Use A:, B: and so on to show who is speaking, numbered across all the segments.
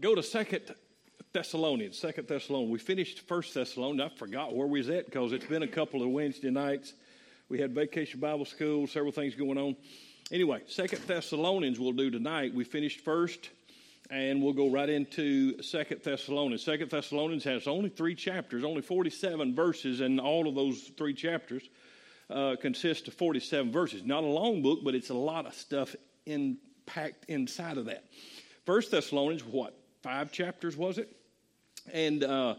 A: go to Second Thessalonians. Second Thessalonians. We finished First Thessalonians. I forgot where we was at because it's been a couple of Wednesday nights. We had Vacation Bible School, several things going on. Anyway, Second Thessalonians we'll do tonight. We finished first, and we'll go right into Second Thessalonians. Second Thessalonians has only three chapters, only forty-seven verses, and all of those three chapters uh, consist of forty-seven verses. Not a long book, but it's a lot of stuff in, packed inside of that. First Thessalonians, what five chapters was it? And uh,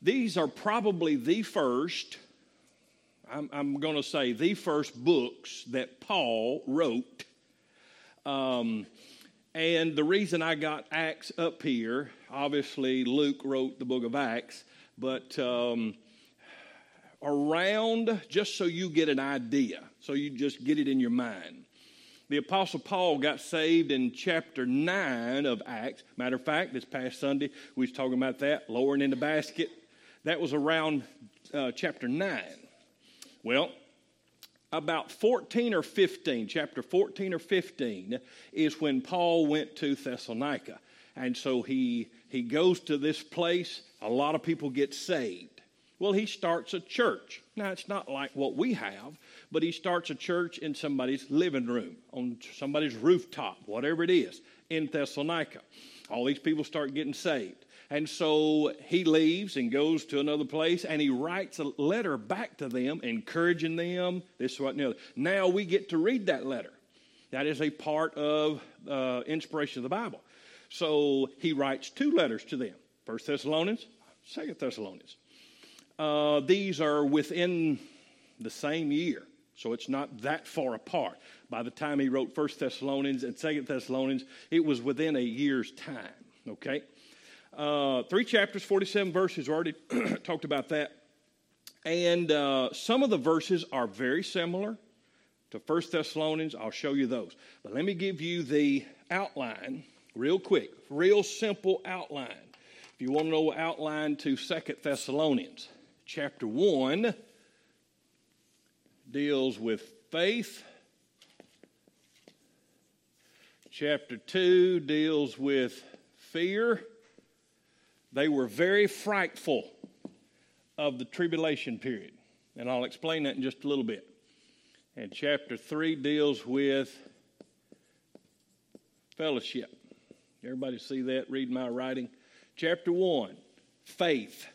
A: these are probably the first. I'm, I'm going to say the first books that Paul wrote. Um, and the reason I got Acts up here, obviously Luke wrote the book of Acts, but um, around, just so you get an idea, so you just get it in your mind. The Apostle Paul got saved in chapter 9 of Acts. Matter of fact, this past Sunday, we was talking about that, lowering in the basket. That was around uh, chapter 9. Well, about 14 or 15, chapter 14 or 15, is when Paul went to Thessalonica. And so he, he goes to this place. A lot of people get saved. Well, he starts a church. Now, it's not like what we have, but he starts a church in somebody's living room, on somebody's rooftop, whatever it is, in Thessalonica. All these people start getting saved. And so he leaves and goes to another place and he writes a letter back to them, encouraging them. This, what, and the other. Now we get to read that letter. That is a part of uh, inspiration of the Bible. So he writes two letters to them First Thessalonians, Second Thessalonians. Uh, these are within the same year. So it's not that far apart. By the time he wrote First Thessalonians and Second Thessalonians, it was within a year's time. Okay? Uh, three chapters, 47 verses, already talked about that. And uh, some of the verses are very similar to First Thessalonians. I'll show you those. But let me give you the outline real quick, real simple outline. If you want to know outline to Second Thessalonians, chapter 1 deals with faith. Chapter 2 deals with fear. They were very frightful of the tribulation period. And I'll explain that in just a little bit. And chapter 3 deals with fellowship. Everybody see that? Read my writing. Chapter 1 faith.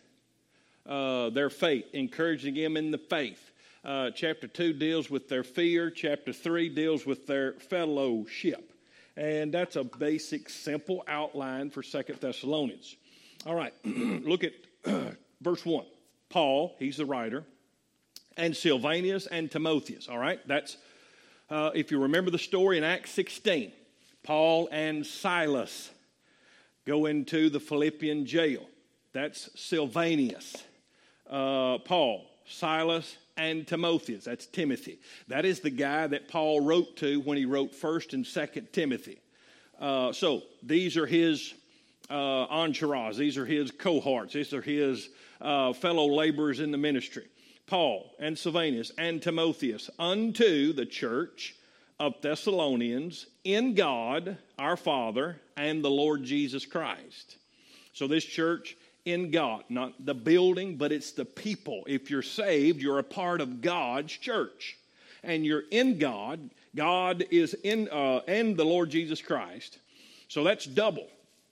A: Uh, their faith, encouraging them in the faith. Uh, chapter 2 deals with their fear. Chapter 3 deals with their fellowship. And that's a basic, simple outline for Second Thessalonians. All right, look at verse 1. Paul, he's the writer, and Silvanus and Timotheus. All right, that's, uh, if you remember the story in Acts 16, Paul and Silas go into the Philippian jail. That's Silvanus. Uh, Paul, Silas, and Timotheus. That's Timothy. That is the guy that Paul wrote to when he wrote 1st and 2nd Timothy. Uh, so these are his uh, entourage, these are his cohorts, these are his uh, fellow laborers in the ministry. Paul and Silvanus and Timotheus unto the church of Thessalonians in God our Father and the Lord Jesus Christ. So this church in God, not the building, but it's the people. If you're saved, you're a part of God's church. And you're in God. God is in, uh, and the Lord Jesus Christ. So that's double,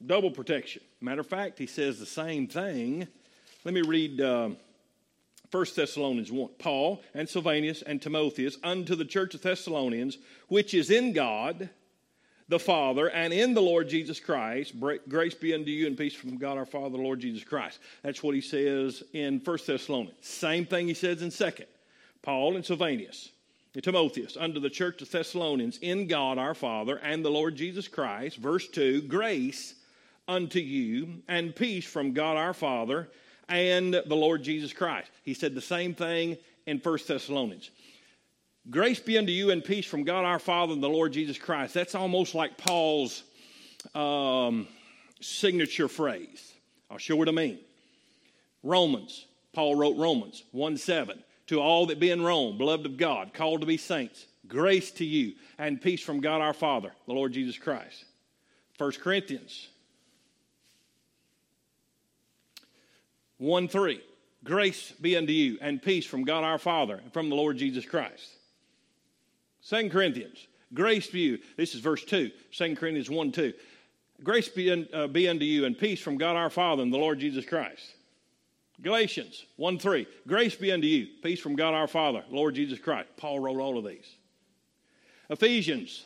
A: double protection. Matter of fact, he says the same thing. Let me read uh, 1 Thessalonians 1. Paul and Silvanus and Timotheus unto the church of Thessalonians, which is in God the Father and in the Lord Jesus Christ. Grace be unto you and peace from God our Father, the Lord Jesus Christ. That's what he says in 1 Thessalonians. Same thing he says in 2nd. Paul and Silvanus and Timotheus unto the church of Thessalonians in God our Father and the Lord Jesus Christ. Verse 2 Grace unto you and peace from God our Father and the Lord Jesus Christ. He said the same thing in 1 Thessalonians. Grace be unto you and peace from God our Father and the Lord Jesus Christ. That's almost like Paul's um, signature phrase. I'll show what I mean. Romans, Paul wrote Romans 1 7. To all that be in Rome, beloved of God, called to be saints, grace to you and peace from God our Father, the Lord Jesus Christ. 1 Corinthians 1 3. Grace be unto you and peace from God our Father and from the Lord Jesus Christ. 2 Corinthians, grace be you. This is verse 2, 2 Corinthians 1 2. Grace be, uh, be unto you and peace from God our Father and the Lord Jesus Christ. Galatians 1 3. Grace be unto you, peace from God our Father, Lord Jesus Christ. Paul wrote all of these. Ephesians.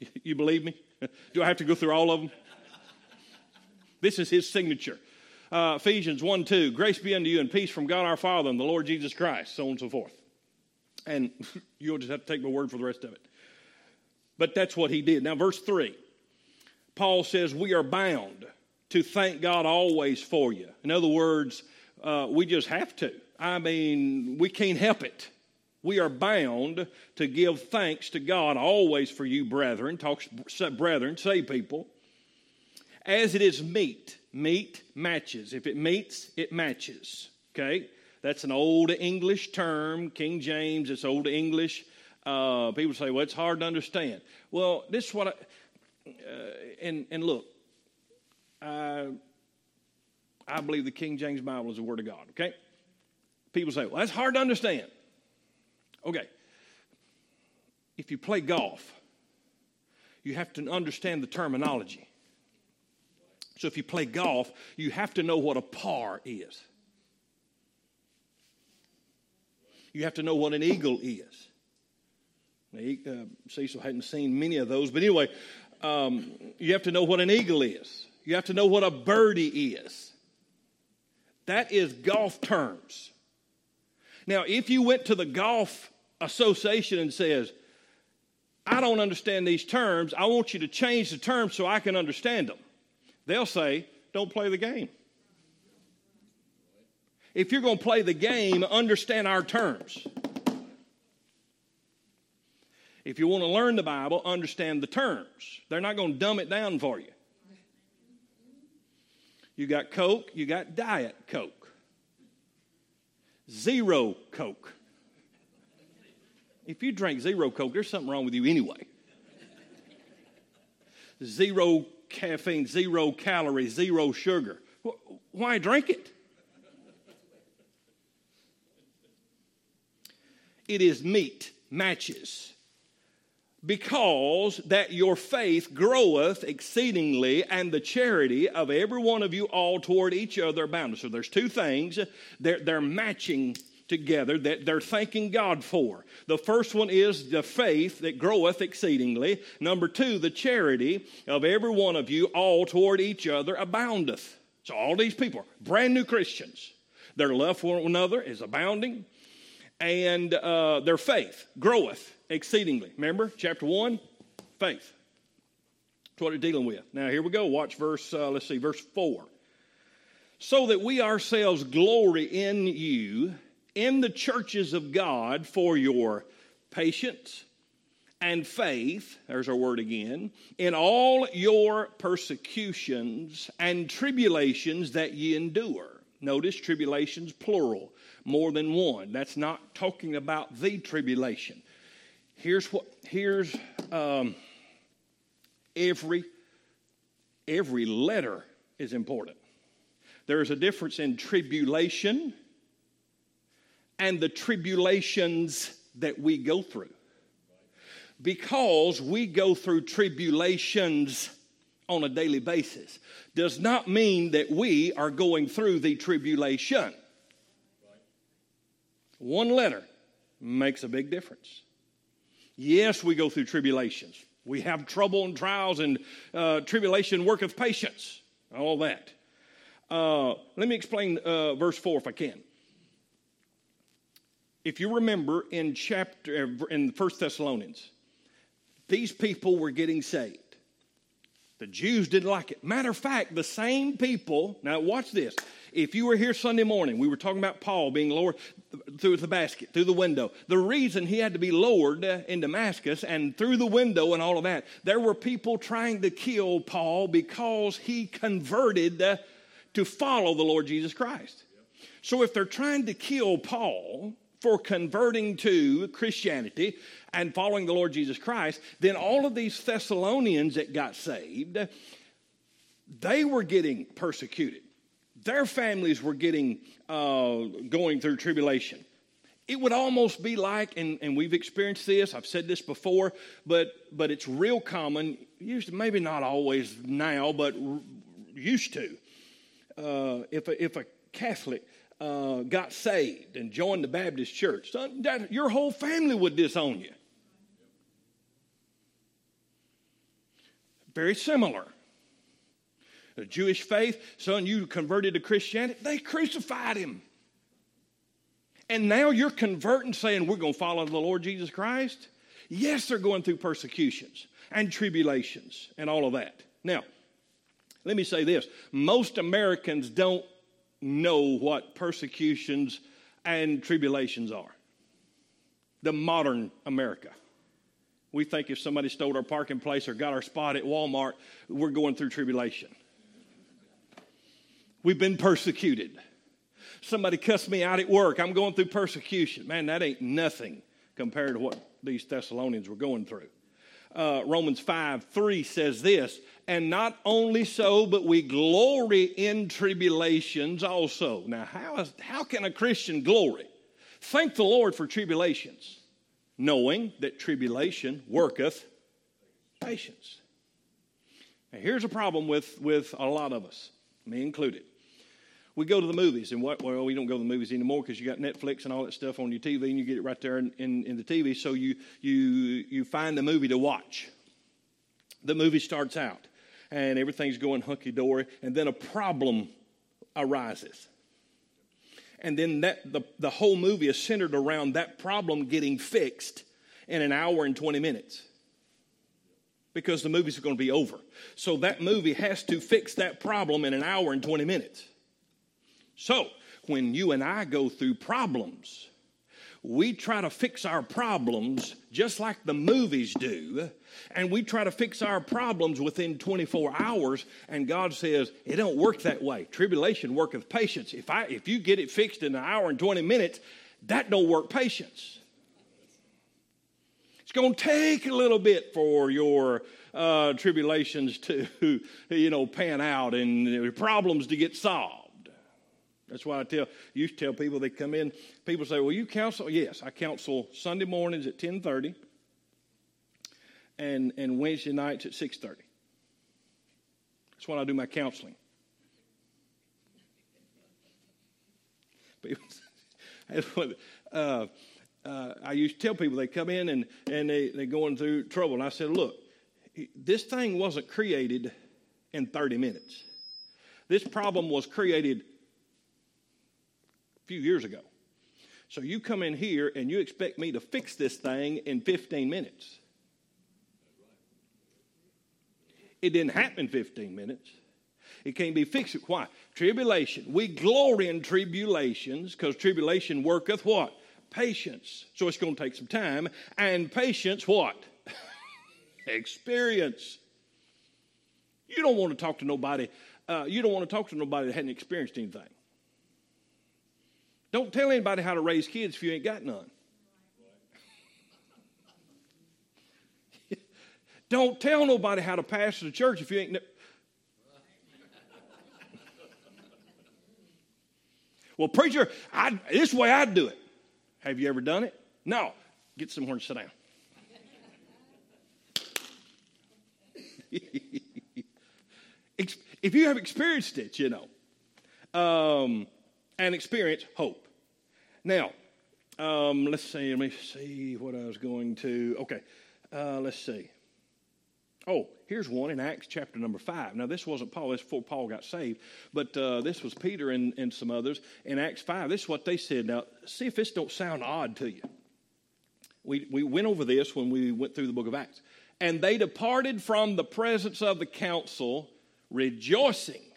A: You believe me? Do I have to go through all of them? This is his signature. Uh, Ephesians 1 2. Grace be unto you and peace from God our Father and the Lord Jesus Christ, so on and so forth. And you'll just have to take my word for the rest of it. But that's what he did. Now, verse 3. Paul says, We are bound to thank God always for you. In other words, uh, we just have to. I mean, we can't help it. We are bound to give thanks to God always for you, brethren. Talks brethren, say people. As it is meet, meet matches. If it meets, it matches. Okay, that's an old English term. King James, it's old English. Uh, people say, "Well, it's hard to understand." Well, this is what I. Uh, and and look, I, I believe the King James Bible is the Word of God, okay? People say, well, that's hard to understand. Okay. If you play golf, you have to understand the terminology. So if you play golf, you have to know what a par is. You have to know what an eagle is. Now, uh, Cecil hadn't seen many of those, but anyway, um, you have to know what an eagle is. You have to know what a birdie is. That is golf terms. Now, if you went to the golf association and says, I don't understand these terms, I want you to change the terms so I can understand them, they'll say, don't play the game. If you're going to play the game, understand our terms. If you want to learn the Bible, understand the terms. They're not going to dumb it down for you. You got Coke, you got Diet Coke. Zero Coke. If you drink zero Coke, there's something wrong with you anyway. Zero caffeine, zero calories, zero sugar. Why drink it? It is meat, matches because that your faith groweth exceedingly, and the charity of every one of you all toward each other aboundeth. So there's two things they're, they're matching together that they're thanking God for. The first one is the faith that groweth exceedingly. Number two, the charity of every one of you all toward each other aboundeth. So all these people, brand new Christians, their love for one another is abounding, and uh, their faith groweth exceedingly. Remember, chapter 1, faith. That's what we're dealing with. Now, here we go. Watch verse, uh, let's see, verse 4. So that we ourselves glory in you, in the churches of God, for your patience and faith, there's our word again, in all your persecutions and tribulations that ye endure. Notice tribulations plural, more than one. That's not talking about the tribulation. Here's what, here's um, every, every letter is important. There is a difference in tribulation and the tribulations that we go through. Because we go through tribulations on a daily basis does not mean that we are going through the tribulation. One letter makes a big difference. Yes, we go through tribulations. We have trouble and trials, and uh, tribulation worketh patience. All that. Uh, let me explain uh, verse 4 if I can. If you remember in chapter in First Thessalonians, these people were getting saved. The Jews didn't like it. Matter of fact, the same people, now watch this. If you were here Sunday morning, we were talking about Paul being lowered through the basket, through the window. The reason he had to be lowered uh, in Damascus and through the window and all of that, there were people trying to kill Paul because he converted uh, to follow the Lord Jesus Christ. So if they're trying to kill Paul for converting to Christianity and following the Lord Jesus Christ, then all of these Thessalonians that got saved, they were getting persecuted their families were getting uh, going through tribulation, it would almost be like, and, and we've experienced this, I've said this before, but, but it's real common, used to, maybe not always now, but used to. Uh, if, a, if a Catholic uh, got saved and joined the Baptist church, son, that, your whole family would disown you. Very similar. The Jewish faith, son, you converted to Christianity, they crucified him. And now you're converting, saying, We're going to follow the Lord Jesus Christ? Yes, they're going through persecutions and tribulations and all of that. Now, let me say this most Americans don't know what persecutions and tribulations are. The modern America. We think if somebody stole our parking place or got our spot at Walmart, we're going through tribulation. We've been persecuted. Somebody cussed me out at work. I'm going through persecution. Man, that ain't nothing compared to what these Thessalonians were going through. Uh, Romans 5 3 says this, and not only so, but we glory in tribulations also. Now, how, is, how can a Christian glory? Thank the Lord for tribulations, knowing that tribulation worketh patience. Now, here's a problem with, with a lot of us, me included we go to the movies and what well we don't go to the movies anymore because you got netflix and all that stuff on your tv and you get it right there in, in, in, the tv so you you you find the movie to watch. The movie starts out and everything's going hunky-dory and then a problem arises. And then that the, the whole movie is centered around that problem getting fixed in an hour and 20 minutes because the movie's going to be over. So that movie has to fix that problem in an hour and 20 minutes so, when you and I go through problems, we try to fix our problems just like the movies do, and we try to fix our problems within 24 hours, and God says, it don't work that way. Tribulation worketh patience. If, I, if you get it fixed in an hour and 20 minutes, that don't work patience. It's going to take a little bit for your uh, tribulations to, you know, pan out and your problems to get solved. That's why I tell used to tell people they come in. People say, "Well, you counsel?" Yes, I counsel Sunday mornings at ten thirty, and and Wednesday nights at six thirty. That's when I do my counseling. uh, uh, I used to tell people they come in and and they they're going through trouble, and I said, "Look, this thing wasn't created in thirty minutes. This problem was created few years ago. So you come in here and you expect me to fix this thing in 15 minutes. It didn't happen in 15 minutes. It can't be fixed. Why? Tribulation. We glory in tribulations because tribulation worketh what? Patience. So it's going to take some time. And patience, what? Experience. You don't want to talk to nobody. Uh, you don't want to talk to nobody that hadn't experienced anything. Don't tell anybody how to raise kids if you ain't got none. Don't tell nobody how to pastor the church if you ain't. Ne- well, preacher, I, this way I'd do it. Have you ever done it? No. Get somewhere and sit down. if you have experienced it, you know. Um, and experience hope. Now, um, let's see, let me see what I was going to. Okay, uh, let's see. Oh, here's one in Acts chapter number five. Now, this wasn't Paul, this before Paul got saved, but uh, this was Peter and, and some others. In Acts 5, this is what they said. Now, see if this don't sound odd to you. We, we went over this when we went through the book of Acts. And they departed from the presence of the council, rejoicing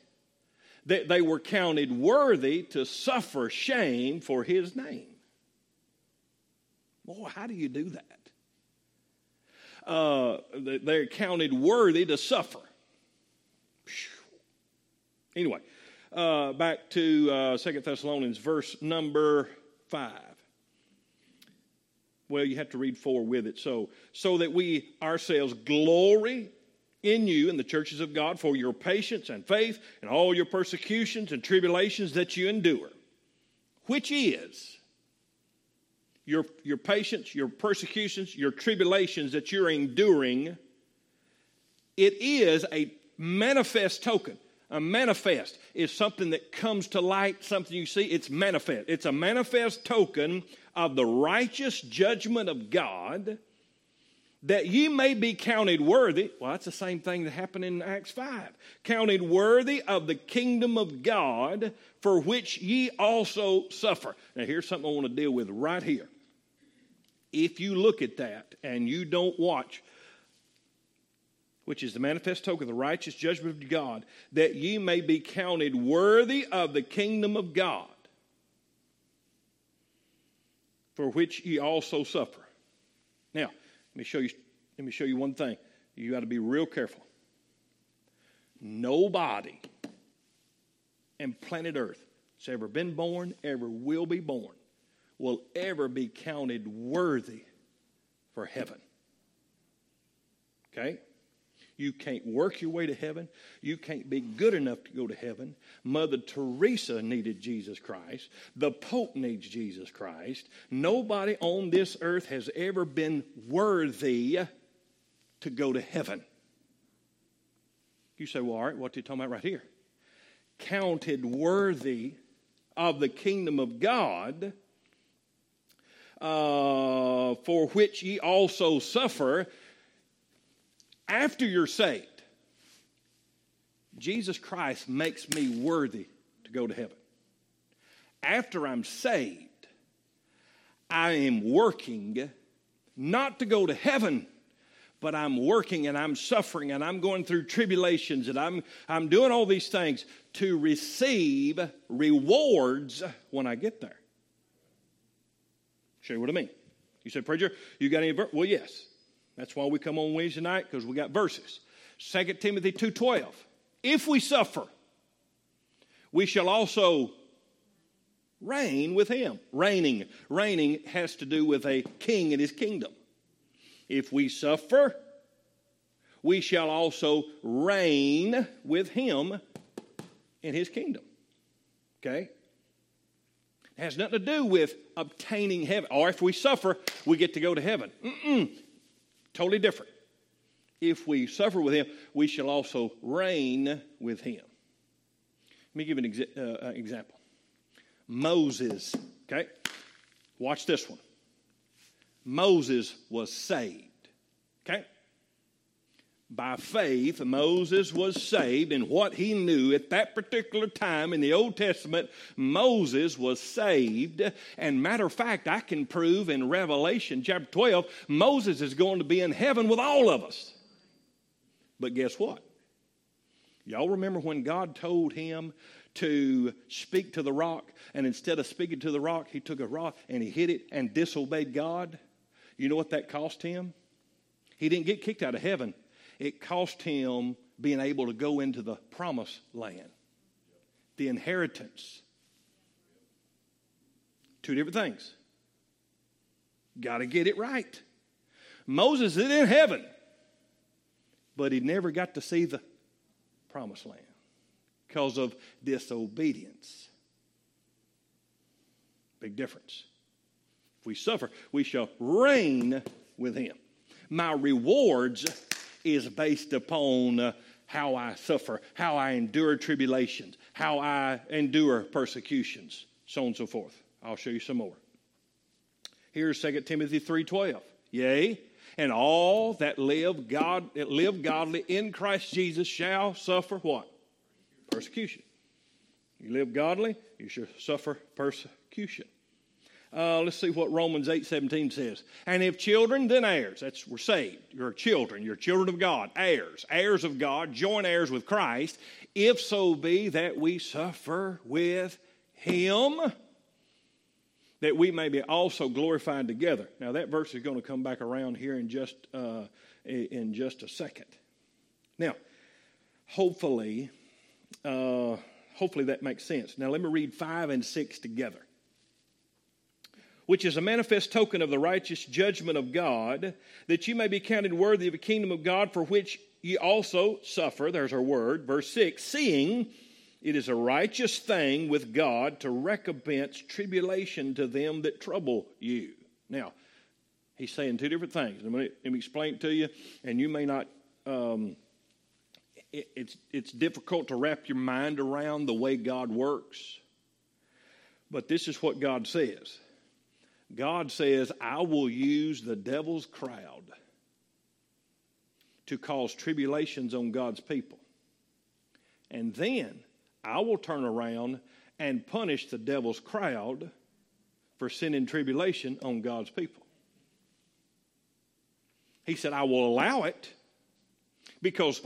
A: that they were counted worthy to suffer shame for his name. Boy, how do you do that? Uh, they're counted worthy to suffer. Anyway, uh, back to uh, Second Thessalonians, verse number 5. Well, you have to read 4 with it. So, so that we ourselves glory in you in the churches of God for your patience and faith and all your persecutions and tribulations that you endure, which is your, your patience, your persecutions, your tribulations that you're enduring. It is a manifest token. A manifest is something that comes to light, something you see. It's manifest. It's a manifest token of the righteous judgment of God that ye may be counted worthy. Well, that's the same thing that happened in Acts 5. Counted worthy of the kingdom of God for which ye also suffer. Now, here's something I want to deal with right here. If you look at that and you don't watch, which is the manifest token of the righteous judgment of God, that ye may be counted worthy of the kingdom of God for which ye also suffer. Now, let me show you, let me show you one thing. You got to be real careful. Nobody in planet Earth that's ever been born, ever will be born, will ever be counted worthy for heaven. Okay? You can't work your way to heaven. You can't be good enough to go to heaven. Mother Teresa needed Jesus Christ. The Pope needs Jesus Christ. Nobody on this earth has ever been worthy to go to heaven. You say, well, all right, what are you talking about right here? Counted worthy of the kingdom of God, uh, for which ye also suffer after you're saved, Jesus Christ makes me worthy to go to heaven. After I'm saved, I am working not to go to heaven, but I'm working and I'm suffering and I'm going through tribulations and I'm, I'm doing all these things to receive rewards when I get there. Show you what I mean. You said, Preacher, you got any? Well, yes. That's why we come on Wednesday night because we got verses. 2 Timothy 2:12. If we suffer, we shall also reign with him. Reigning, reigning has to do with a king and his kingdom. If we suffer, we shall also reign with him in his kingdom. Okay? It has nothing to do with obtaining heaven. Or if we suffer, we get to go to heaven. Mm-mm. Totally different. If we suffer with him, we shall also reign with him. Let me give an exa- uh, uh, example. Moses, okay? Watch this one. Moses was saved? By faith, Moses was saved, and what he knew at that particular time in the Old Testament, Moses was saved. And matter of fact, I can prove in Revelation chapter 12, Moses is going to be in heaven with all of us. But guess what? Y'all remember when God told him to speak to the rock, and instead of speaking to the rock, he took a rock and he hit it and disobeyed God? You know what that cost him? He didn't get kicked out of heaven it cost him being able to go into the promised land, the inheritance. Two different things. Got to get it right. Moses is in heaven, but he never got to see the promised land because of disobedience. Big difference. If we suffer, we shall reign with him. My rewards is based upon uh, how I suffer, how I endure tribulations, how I endure persecutions, so on and so forth. I'll show you some more. Here's 2 Timothy 3:12. Yea, and all that live God live godly in Christ Jesus shall suffer what? Persecution. You live godly, you shall suffer persecution. Uh, let's see what Romans 8 17 says. And if children, then heirs. That's we're saved. You're children. You're children of God. Heirs. Heirs of God. Joint heirs with Christ. If so be that we suffer with him, that we may be also glorified together. Now that verse is going to come back around here in just uh, in just a second. Now, hopefully, uh, hopefully that makes sense. Now let me read five and six together which is a manifest token of the righteous judgment of God, that you may be counted worthy of the kingdom of God for which ye also suffer, there's our word, verse 6, seeing it is a righteous thing with God to recompense tribulation to them that trouble you. Now, he's saying two different things. Let me, let me explain it to you, and you may not. Um, it, it's it's difficult to wrap your mind around the way God works, but this is what God says. God says, "I will use the devil's crowd to cause tribulations on God's people, and then." I will turn around and punish the devil's crowd for sending tribulation on God's people. He said, I will allow it because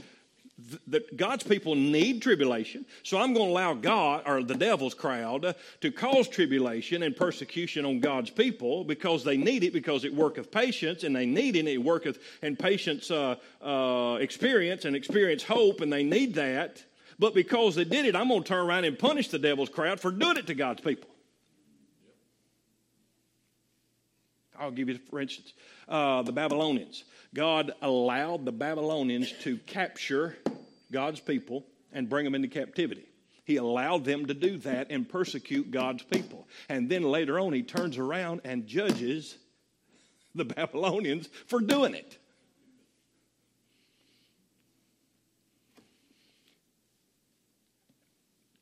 A: the, God's people need tribulation. So I'm going to allow God or the devil's crowd to cause tribulation and persecution on God's people because they need it because it worketh patience and they need it. It worketh and patience uh, uh, experience and experience hope and they need that. But because they did it, I'm going to turn around and punish the devil's crowd for doing it to God's people. I'll give you, for instance, uh, the Babylonians. God allowed the Babylonians to capture God's people and bring them into captivity. He allowed them to do that and persecute God's people. And then later on, he turns around and judges the Babylonians for doing it.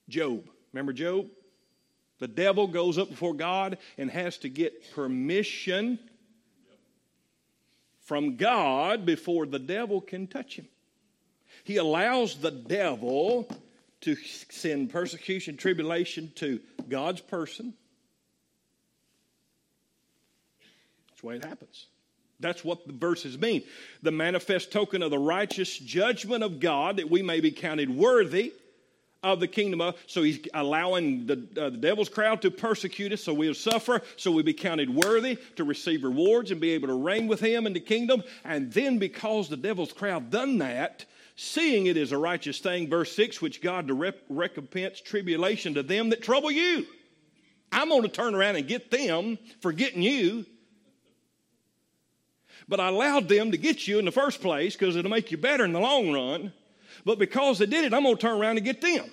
A: Job. Remember Job? The devil goes up before God and has to get permission from God before the devil can touch him. He allows the devil to send persecution, tribulation to God's person. That's the way it happens. That's what the verses mean. The manifest token of the righteous judgment of God that we may be counted worthy of the kingdom of. So he's allowing the, uh, the devil's crowd to persecute us so we'll suffer, so we'll be counted worthy to receive rewards and be able to reign with him in the kingdom. And then because the devil's crowd done that, seeing it is a righteous thing, verse 6, which God to rep- recompense tribulation to them that trouble you. I'm going to turn around and get them for getting you. But I allowed them to get you in the first place because it'll make you better in the long run. But because they did it, I'm going to turn around and get them.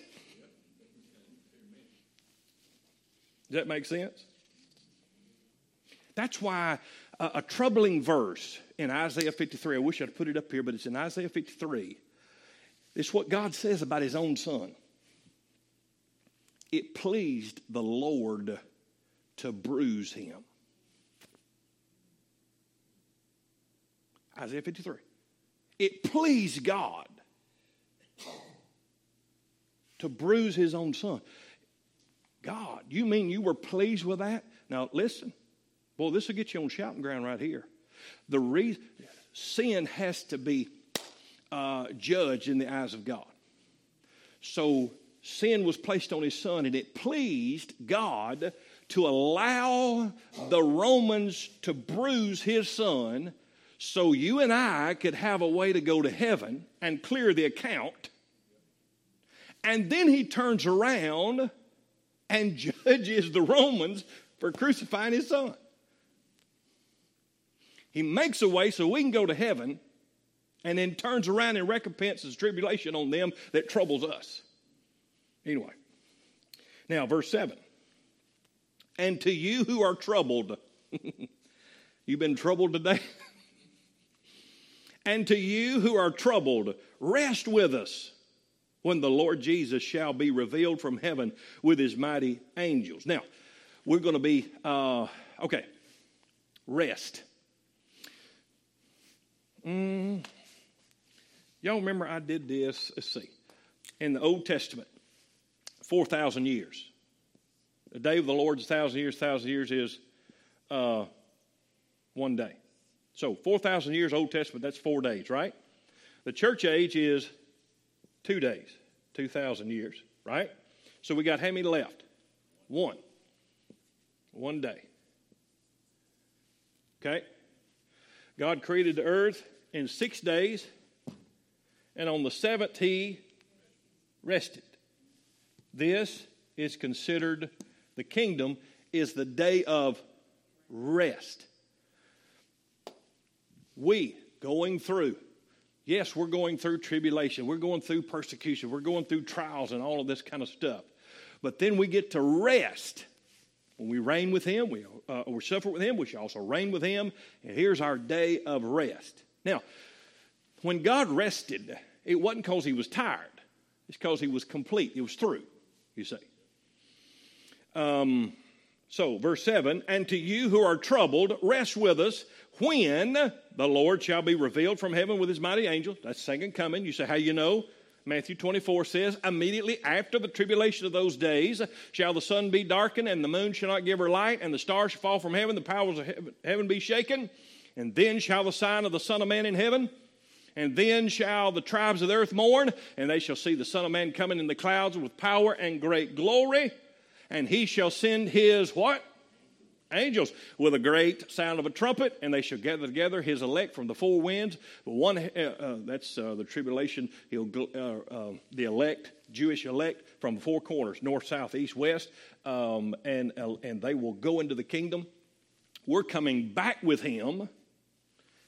A: Does that make sense? That's why a, a, troubling verse in Isaiah 53, I wish I'd put it up here, but it's in Isaiah 53. It's what God says about his own son. It pleased the Lord to bruise him. Isaiah 53. It pleased God to bruise his own son. God, you mean you were pleased with that? Now listen, boy, this will get you on shouting ground right here. The reason sin has to be uh, judged in the eyes of God. So sin was placed on his son, and it pleased God to allow the Romans to bruise his son so you and I could have a way to go to heaven and clear the account and then he turns around and judges the Romans for crucifying his son. He makes a way so we can go to heaven and then turns around and recompenses tribulation on them that troubles us. Anyway, now verse 7. And to you who are troubled, you've been troubled today? and to you who are troubled, rest with us when the Lord Jesus shall be revealed from heaven with his mighty angels. Now, we're going to be, uh, okay, rest. Mm, y'all remember I did this, let's see, in the Old Testament, 4,000 years. The day of the Lord's 1,000 years, 1,000 years is uh, one day. So 4,000 years Old Testament, that's four days, right? The church age is Two days, 2,000 years, right? So we got how many left? One. One day. Okay? God created the earth in six days, and on the seventh, He rested. This is considered the kingdom is the day of rest. We going through Yes, we're going through tribulation, we're going through persecution, we're going through trials and all of this kind of stuff. But then we get to rest. When we reign with Him, we, uh, we suffer with Him, we shall also reign with Him. And here's our day of rest. Now, when God rested, it wasn't because He was tired, it's because He was complete, He was through, you see. Um, so, verse 7 And to you who are troubled, rest with us when the Lord shall be revealed from heaven with his mighty angels. That's second coming. You say, How you know? Matthew 24 says, Immediately after the tribulation of those days shall the sun be darkened, and the moon shall not give her light, and the stars shall fall from heaven, the powers of heaven be shaken. And then shall the sign of the Son of Man in heaven. And then shall the tribes of the earth mourn, and they shall see the Son of Man coming in the clouds with power and great glory. And he shall send his what? angels with a great sound of a trumpet, and they shall gather together his elect from the four winds. But one, uh, uh, that's uh, the tribulation. He'll uh, uh, the elect, Jewish elect, from four corners, north, south, east, west, um, and uh, and they will go into the kingdom. We're coming back with him.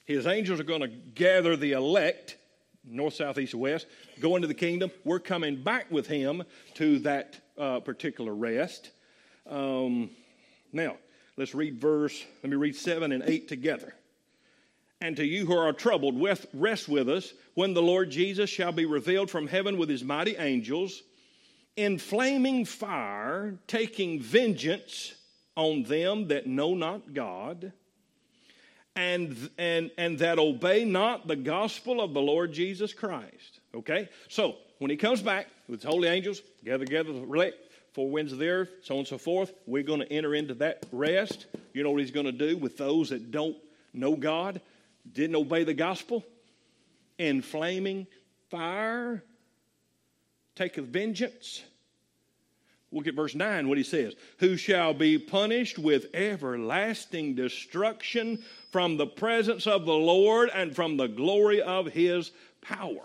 A: His angels are going to gather the elect, north, south, east, west, go into the kingdom. We're coming back with him to that particular rest. Um, now, Let's read verse, let me read 7 and 8 together. And to you who are troubled, rest with us when the Lord Jesus shall be revealed from heaven with his mighty angels in flaming fire, taking vengeance on them that know not God and, and, and that obey not the gospel of the Lord Jesus Christ. Okay? So, when he comes back with his holy angels, gather together the elect, four winds of the earth, so on and so forth. We're going to enter into that rest. You know what he's going to do with those that don't know God, didn't obey the gospel? In flaming fire, taketh vengeance. Look at verse 9, what he says Who shall be punished with everlasting destruction from the presence of the Lord and from the glory of his power.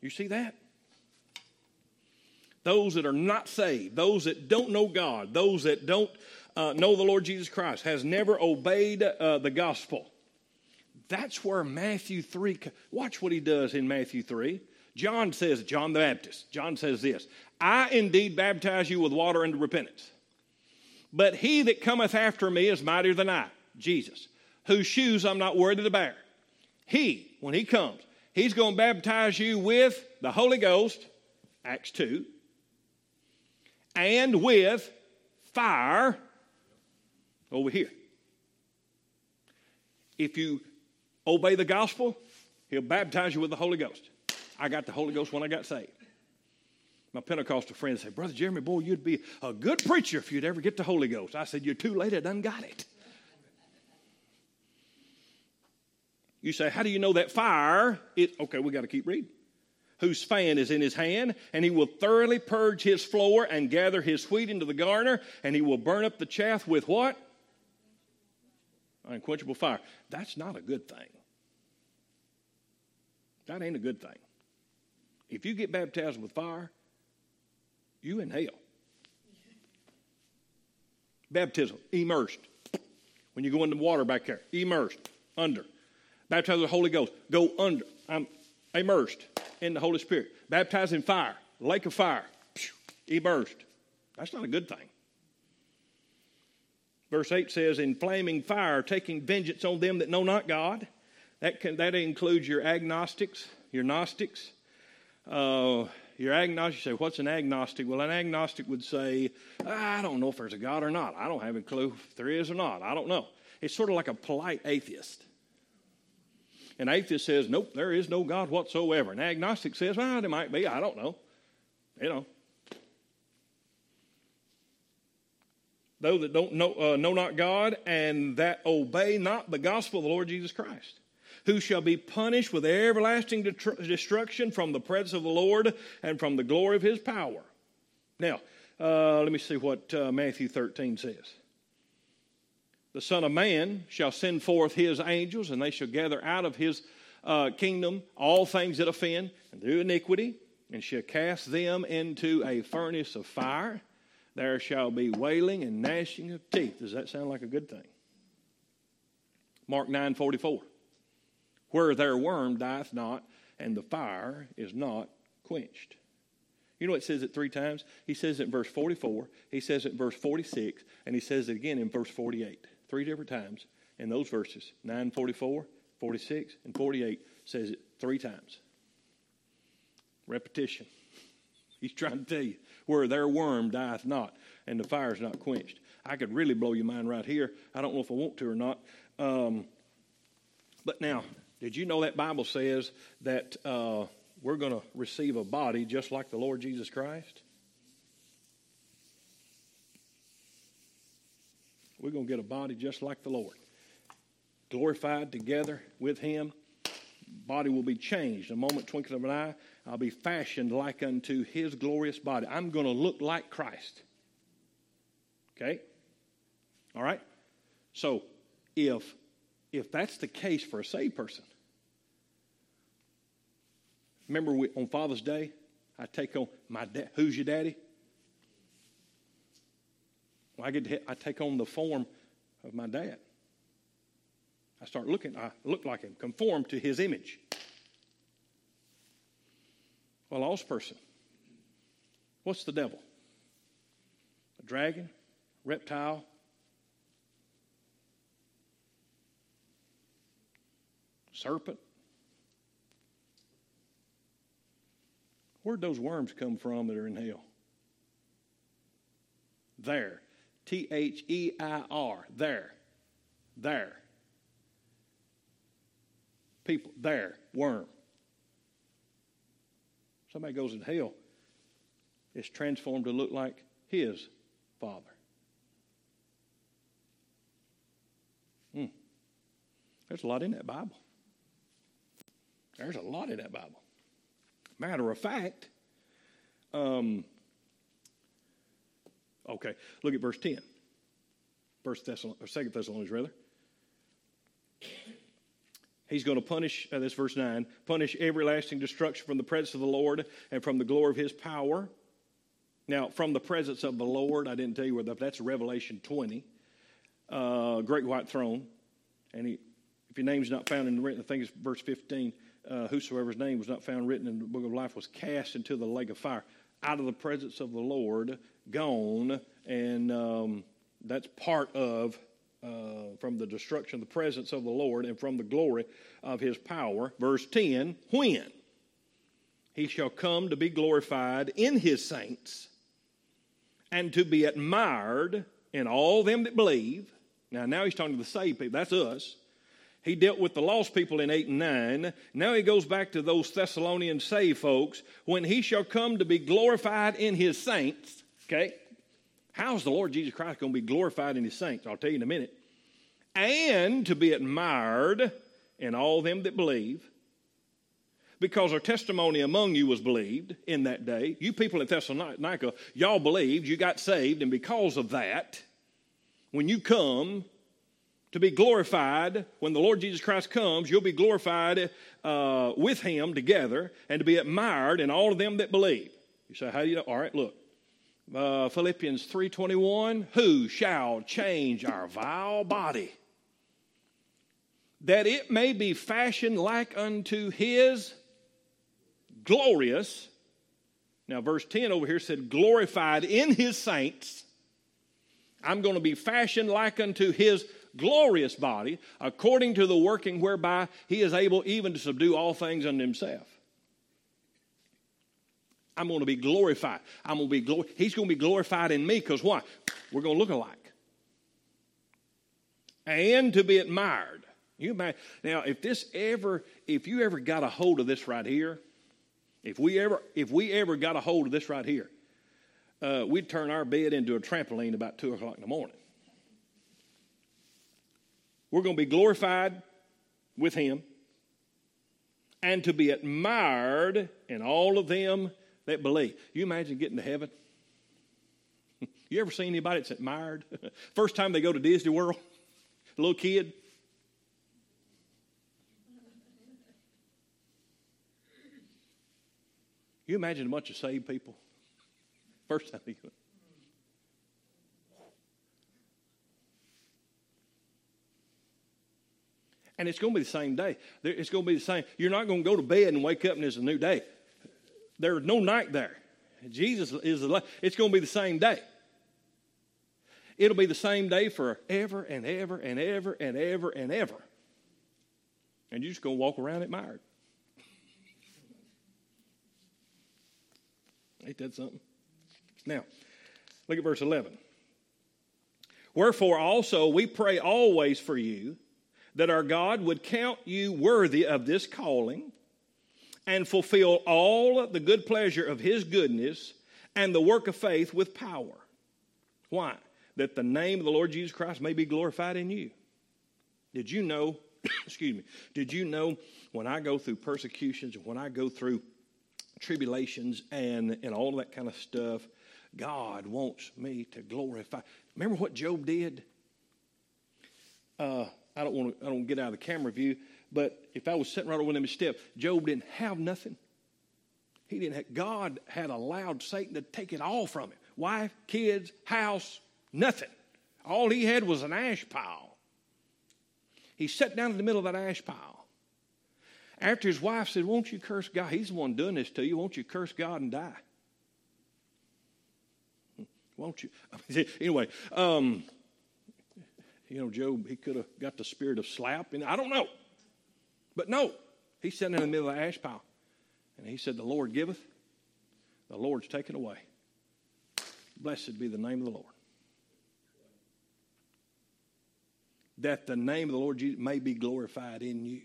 A: You see that? Those that are not saved, those that don't know God, those that don't uh, know the Lord Jesus Christ, has never obeyed uh, the gospel. That's where Matthew 3, watch what he does in Matthew 3. John says, John the Baptist, John says this I indeed baptize you with water unto repentance. But he that cometh after me is mightier than I, Jesus, whose shoes I'm not worthy to bear. He, when he comes, he's going to baptize you with the Holy Ghost, Acts 2, and with fire over here. If you obey the gospel, he'll baptize you with the Holy Ghost. I got the Holy Ghost when I got saved. My Pentecostal friends say, Brother Jeremy, boy, you'd be a good preacher if you'd ever get the Holy Ghost. I said, You're too late, I done got it. You say, How do you know that fire? It, okay, we got to keep reading whose fan is in his hand, and he will thoroughly purge his floor and gather his wheat into the garner, and he will burn up the chaff with what? Unquenchable fire. That's not a good thing. That ain't a good thing. If you get baptized with fire, you in hell. Baptism, immersed. When you go into the water back there, immersed, under. Baptized with the Holy Ghost, go under. I'm immersed in the Holy Spirit. Baptized in fire, lake of fire, He burst. That's not a good thing. Verse 8 says, In flaming fire, taking vengeance on them that know not God. That, can, that includes your agnostics, your Gnostics. Uh, your agnostic, you say, What's an agnostic? Well, an agnostic would say, I don't know if there's a God or not. I don't have a clue if there is or not. I don't know. It's sort of like a polite atheist. An atheist says, nope, there is no God whatsoever. An agnostic says, well, there might be. I don't know. You know. Those that don't know, uh, know not God and that obey not the gospel of the Lord Jesus Christ, who shall be punished with everlasting destruction from the presence of the Lord and from the glory of his power. Now, uh, let me see what uh, Matthew 13 says. The Son of Man shall send forth his angels, and they shall gather out of his uh, kingdom all things that offend and do iniquity, and shall cast them into a furnace of fire. There shall be wailing and gnashing of teeth. Does that sound like a good thing? Mark 9 44. Where their worm dieth not, and the fire is not quenched. You know, it says it three times. He says it in verse 44, he says it in verse 46, and he says it again in verse 48. Three different times in those verses 9, 44, 46, and 48 says it three times. Repetition. He's trying to tell you where their worm dieth not and the fire is not quenched. I could really blow your mind right here. I don't know if I want to or not. Um, but now, did you know that Bible says that uh, we're going to receive a body just like the Lord Jesus Christ? We're going to get a body just like the Lord. Glorified together with Him. Body will be changed. A moment, twinkling of an eye, I'll be fashioned like unto His glorious body. I'm going to look like Christ. Okay? All right? So, if if that's the case for a saved person, remember we, on Father's Day, I take on my dad. Who's your daddy? I get I take on the form of my dad. I start looking. I look like him, conform to his image. A lost person. What's the devil? A dragon, reptile, serpent? Where'd those worms come from that are in hell? There. T H E I R. There. There. People. There. Worm. Somebody goes in hell, it's transformed to look like his father. Hmm. There's a lot in that Bible. There's a lot in that Bible. Matter of fact, um, okay, look at verse 10. First Thessalonians, or Second Thessalonians, rather. He's going to punish, uh, this verse 9, punish everlasting destruction from the presence of the Lord and from the glory of his power. Now, from the presence of the Lord, I didn't tell you where that, that's Revelation 20, uh, great white throne. And he, if your name's not found in the written, I think it's verse 15, uh, whosoever's name was not found written in the book of life was cast into the lake of fire, out of the presence of the Lord, gone, and um, that's part of uh, from the destruction of the presence of the Lord and from the glory of his power. Verse 10 When he shall come to be glorified in his saints and to be admired in all them that believe. Now, now he's talking to the saved people. That's us. He dealt with the lost people in 8 and 9. Now he goes back to those Thessalonian saved folks. When he shall come to be glorified in his saints, okay? How's the Lord Jesus Christ going to be glorified in his saints? I'll tell you in a minute. And to be admired in all them that believe. Because our testimony among you was believed in that day. You people in Thessalonica, y'all believed, you got saved, and because of that, when you come, to be glorified when the Lord Jesus Christ comes. You'll be glorified uh, with him together and to be admired in all of them that believe. You say, how do you know? All right, look. Uh, Philippians 3.21, who shall change our vile body that it may be fashioned like unto his glorious. Now, verse 10 over here said, glorified in his saints. I'm going to be fashioned like unto his glorious body, according to the working whereby he is able even to subdue all things unto himself. I'm going to be glorified. I'm going to be glor- He's going to be glorified in me because why? We're going to look alike. And to be admired. You imagine, now, if this ever, if you ever got a hold of this right here, if we ever, if we ever got a hold of this right here, uh, we'd turn our bed into a trampoline about two o'clock in the morning. We're going to be glorified with him and to be admired in all of them that believe. You imagine getting to heaven? You ever seen anybody that's admired? First time they go to Disney World, a little kid. You imagine a bunch of saved people? First time they go. And it's going to be the same day. It's going to be the same. You're not going to go to bed and wake up and it's a new day. There's no night there. Jesus is the It's going to be the same day. It'll be the same day forever and ever and ever and ever and ever. And you're just going to walk around admired. Ain't that something? Now, look at verse 11. Wherefore also we pray always for you that our God would count you worthy of this calling and fulfill all the good pleasure of his goodness and the work of faith with power. Why? That the name of the Lord Jesus Christ may be glorified in you. Did you know, excuse me, did you know when I go through persecutions and when I go through tribulations and, and all that kind of stuff, God wants me to glorify. Remember what Job did? Uh, I don't want to. I don't get out of the camera view, but if I was sitting right over them step, Job didn't have nothing. He didn't. Have, God had allowed Satan to take it all from him: wife, kids, house, nothing. All he had was an ash pile. He sat down in the middle of that ash pile. After his wife said, "Won't you curse God? He's the one doing this to you. Won't you curse God and die?" Won't you? anyway, um, you know, Job, he could have got the spirit of slap, and I don't know. But no, he's sitting in the middle of the ash pile. And he said, The Lord giveth, the Lord's taken away. Blessed be the name of the Lord. That the name of the Lord Jesus may be glorified in you.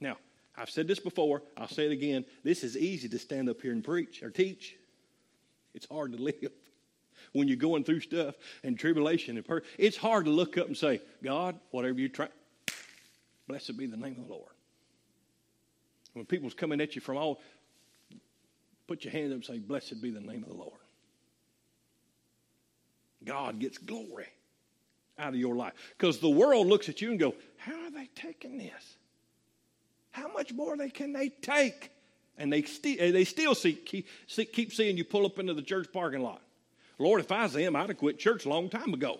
A: Now, I've said this before, I'll say it again. This is easy to stand up here and preach or teach. It's hard to live when you're going through stuff and tribulation and per- it's hard to look up and say, God, whatever you try, blessed be the name of the Lord. When people's coming at you from all, put your hand up and say, blessed be the name of the Lord. God gets glory out of your life. Because the world looks at you and go, how are they taking this? How much more they can they take? And they, st- they still see, keep, see, keep seeing you pull up into the church parking lot. Lord, if I was them, I'd have quit church a long time ago.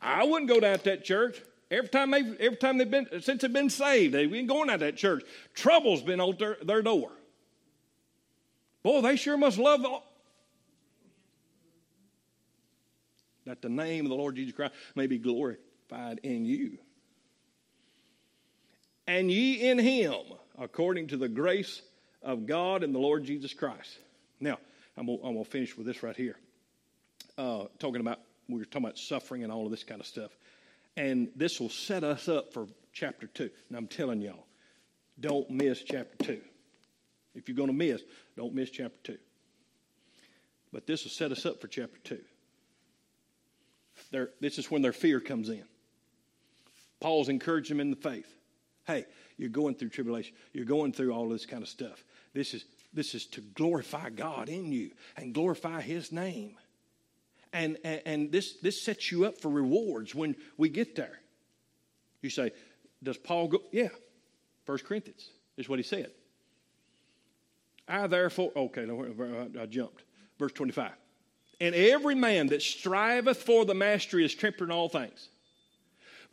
A: I wouldn't go down to that church. Every time they've, every time they've been, since they've been saved, they've been going out to that church. Trouble's been on their, their door. Boy, they sure must love the, that the name of the Lord Jesus Christ may be glorified in you. And ye in him, according to the grace of God and the Lord Jesus Christ. Now, I'm going to finish with this right here. Uh, talking about, we were talking about suffering and all of this kind of stuff. And this will set us up for chapter 2. And I'm telling y'all, don't miss chapter 2. If you're going to miss, don't miss chapter 2. But this will set us up for chapter 2. There, this is when their fear comes in. Paul's encouraging them in the faith. Hey, you're going through tribulation. You're going through all this kind of stuff. This is this is to glorify God in you and glorify His name. And, and, and this, this sets you up for rewards when we get there. You say, Does Paul go? Yeah. First Corinthians is what he said. I therefore, okay, I jumped. Verse 25. And every man that striveth for the mastery is tempered in all things.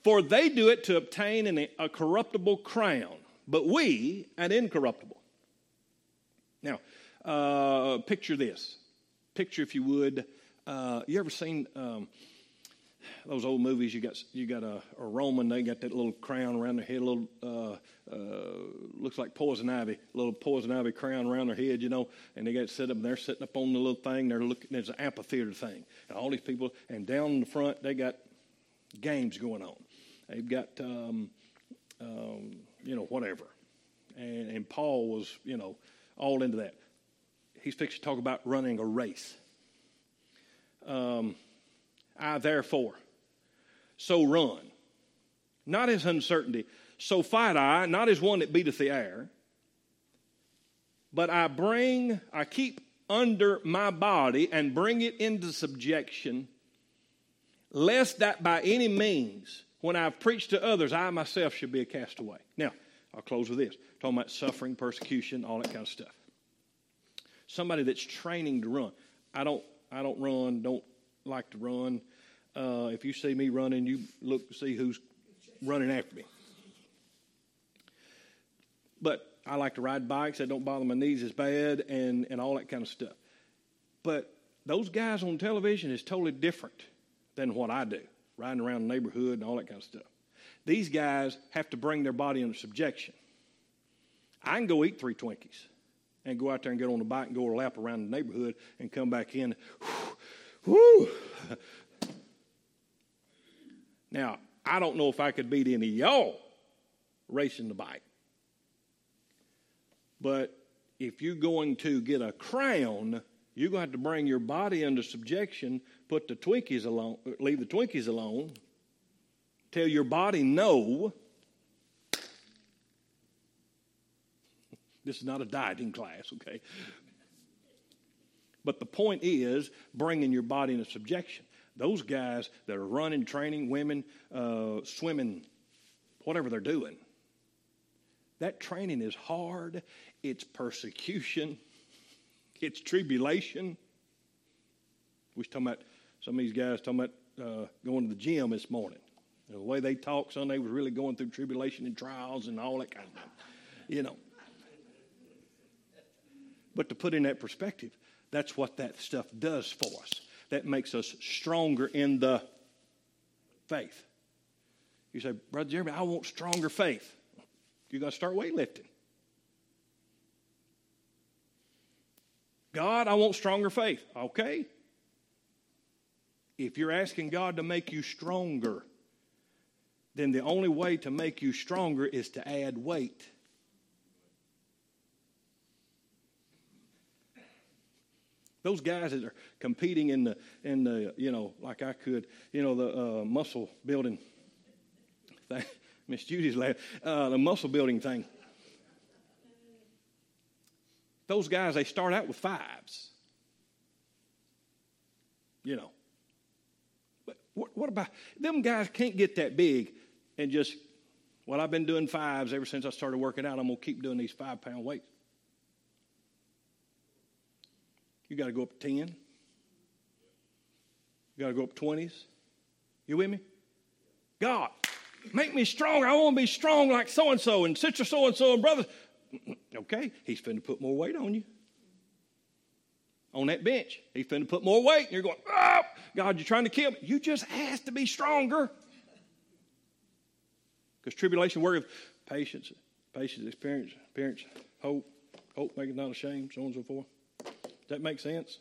A: For they do it to obtain an, a corruptible crown, but we an incorruptible. Now, uh, picture this. Picture, if you would, uh, you ever seen um, those old movies? You got you got a, a, Roman. They got that little crown around their head, a little uh, uh, looks like poison ivy, a little poison ivy crown around their head, you know. And they got set up. They're sitting up on the little thing. They're looking. There's an amphitheater thing, and all these people. And down in the front, they got games going on. They've got um, um, you know whatever. And, and Paul was you know all into that. He's fixing to talk about running a race. Um, I therefore so run, not as uncertainty, so fight I, not as one that beateth the air, but I bring, I keep under my body and bring it into subjection, lest that by any means, when I've preached to others, I myself should be a castaway. Now, I'll close with this talking about suffering, persecution, all that kind of stuff. Somebody that's training to run. I don't, I don't run, don't like to run. Uh, if you see me running, you look to see who's running after me. But I like to ride bikes. That don't bother my knees as bad and, and all that kind of stuff. But those guys on television is totally different than what I do, riding around the neighborhood and all that kind of stuff. These guys have to bring their body under subjection. I can go eat three Twinkies and go out there and get on the bike and go a lap around the neighborhood and come back in. Whoo! Now, I don't know if I could beat any of y'all racing the bike. But if you're going to get a crown, you're going to have to bring your body under subjection, put the Twinkies alone, leave the Twinkies alone, tell your body no. This is not a dieting class, okay? But the point is bringing your body into subjection. Those guys that are running, training, women, uh, swimming, whatever they're doing, that training is hard. It's persecution. It's tribulation. We was talking about some of these guys talking about uh, going to the gym this morning. The way they talk, they was really going through tribulation and trials and all that kind of stuff. You know. But to put in that perspective, that's what that stuff does for us. That makes us stronger in the faith. You say, Brother Jeremy, I want stronger faith. You're going to start weightlifting. God, I want stronger faith. Okay. If you're asking God to make you stronger, then the only way to make you stronger is to add weight. Those guys that are competing in the in the you know like I could you know the uh, muscle building thing. Miss Judy's laughing. Uh, the muscle building thing. Those guys they start out with fives. You know. But what, what about them guys? Can't get that big and just well I've been doing fives ever since I started working out. I'm gonna keep doing these five pound weights. You got to go up 10. You got to go up 20s. You with me? God, make me strong. I want to be strong like so and so and sister so and so and brother. Okay, he's finna put more weight on you. On that bench, he's finna put more weight, and you're going, oh, God, you're trying to kill me. You just asked to be stronger. Because tribulation worketh patience, patience, experience, experience, hope, hope, make it not ashamed, so on and so forth that make sense?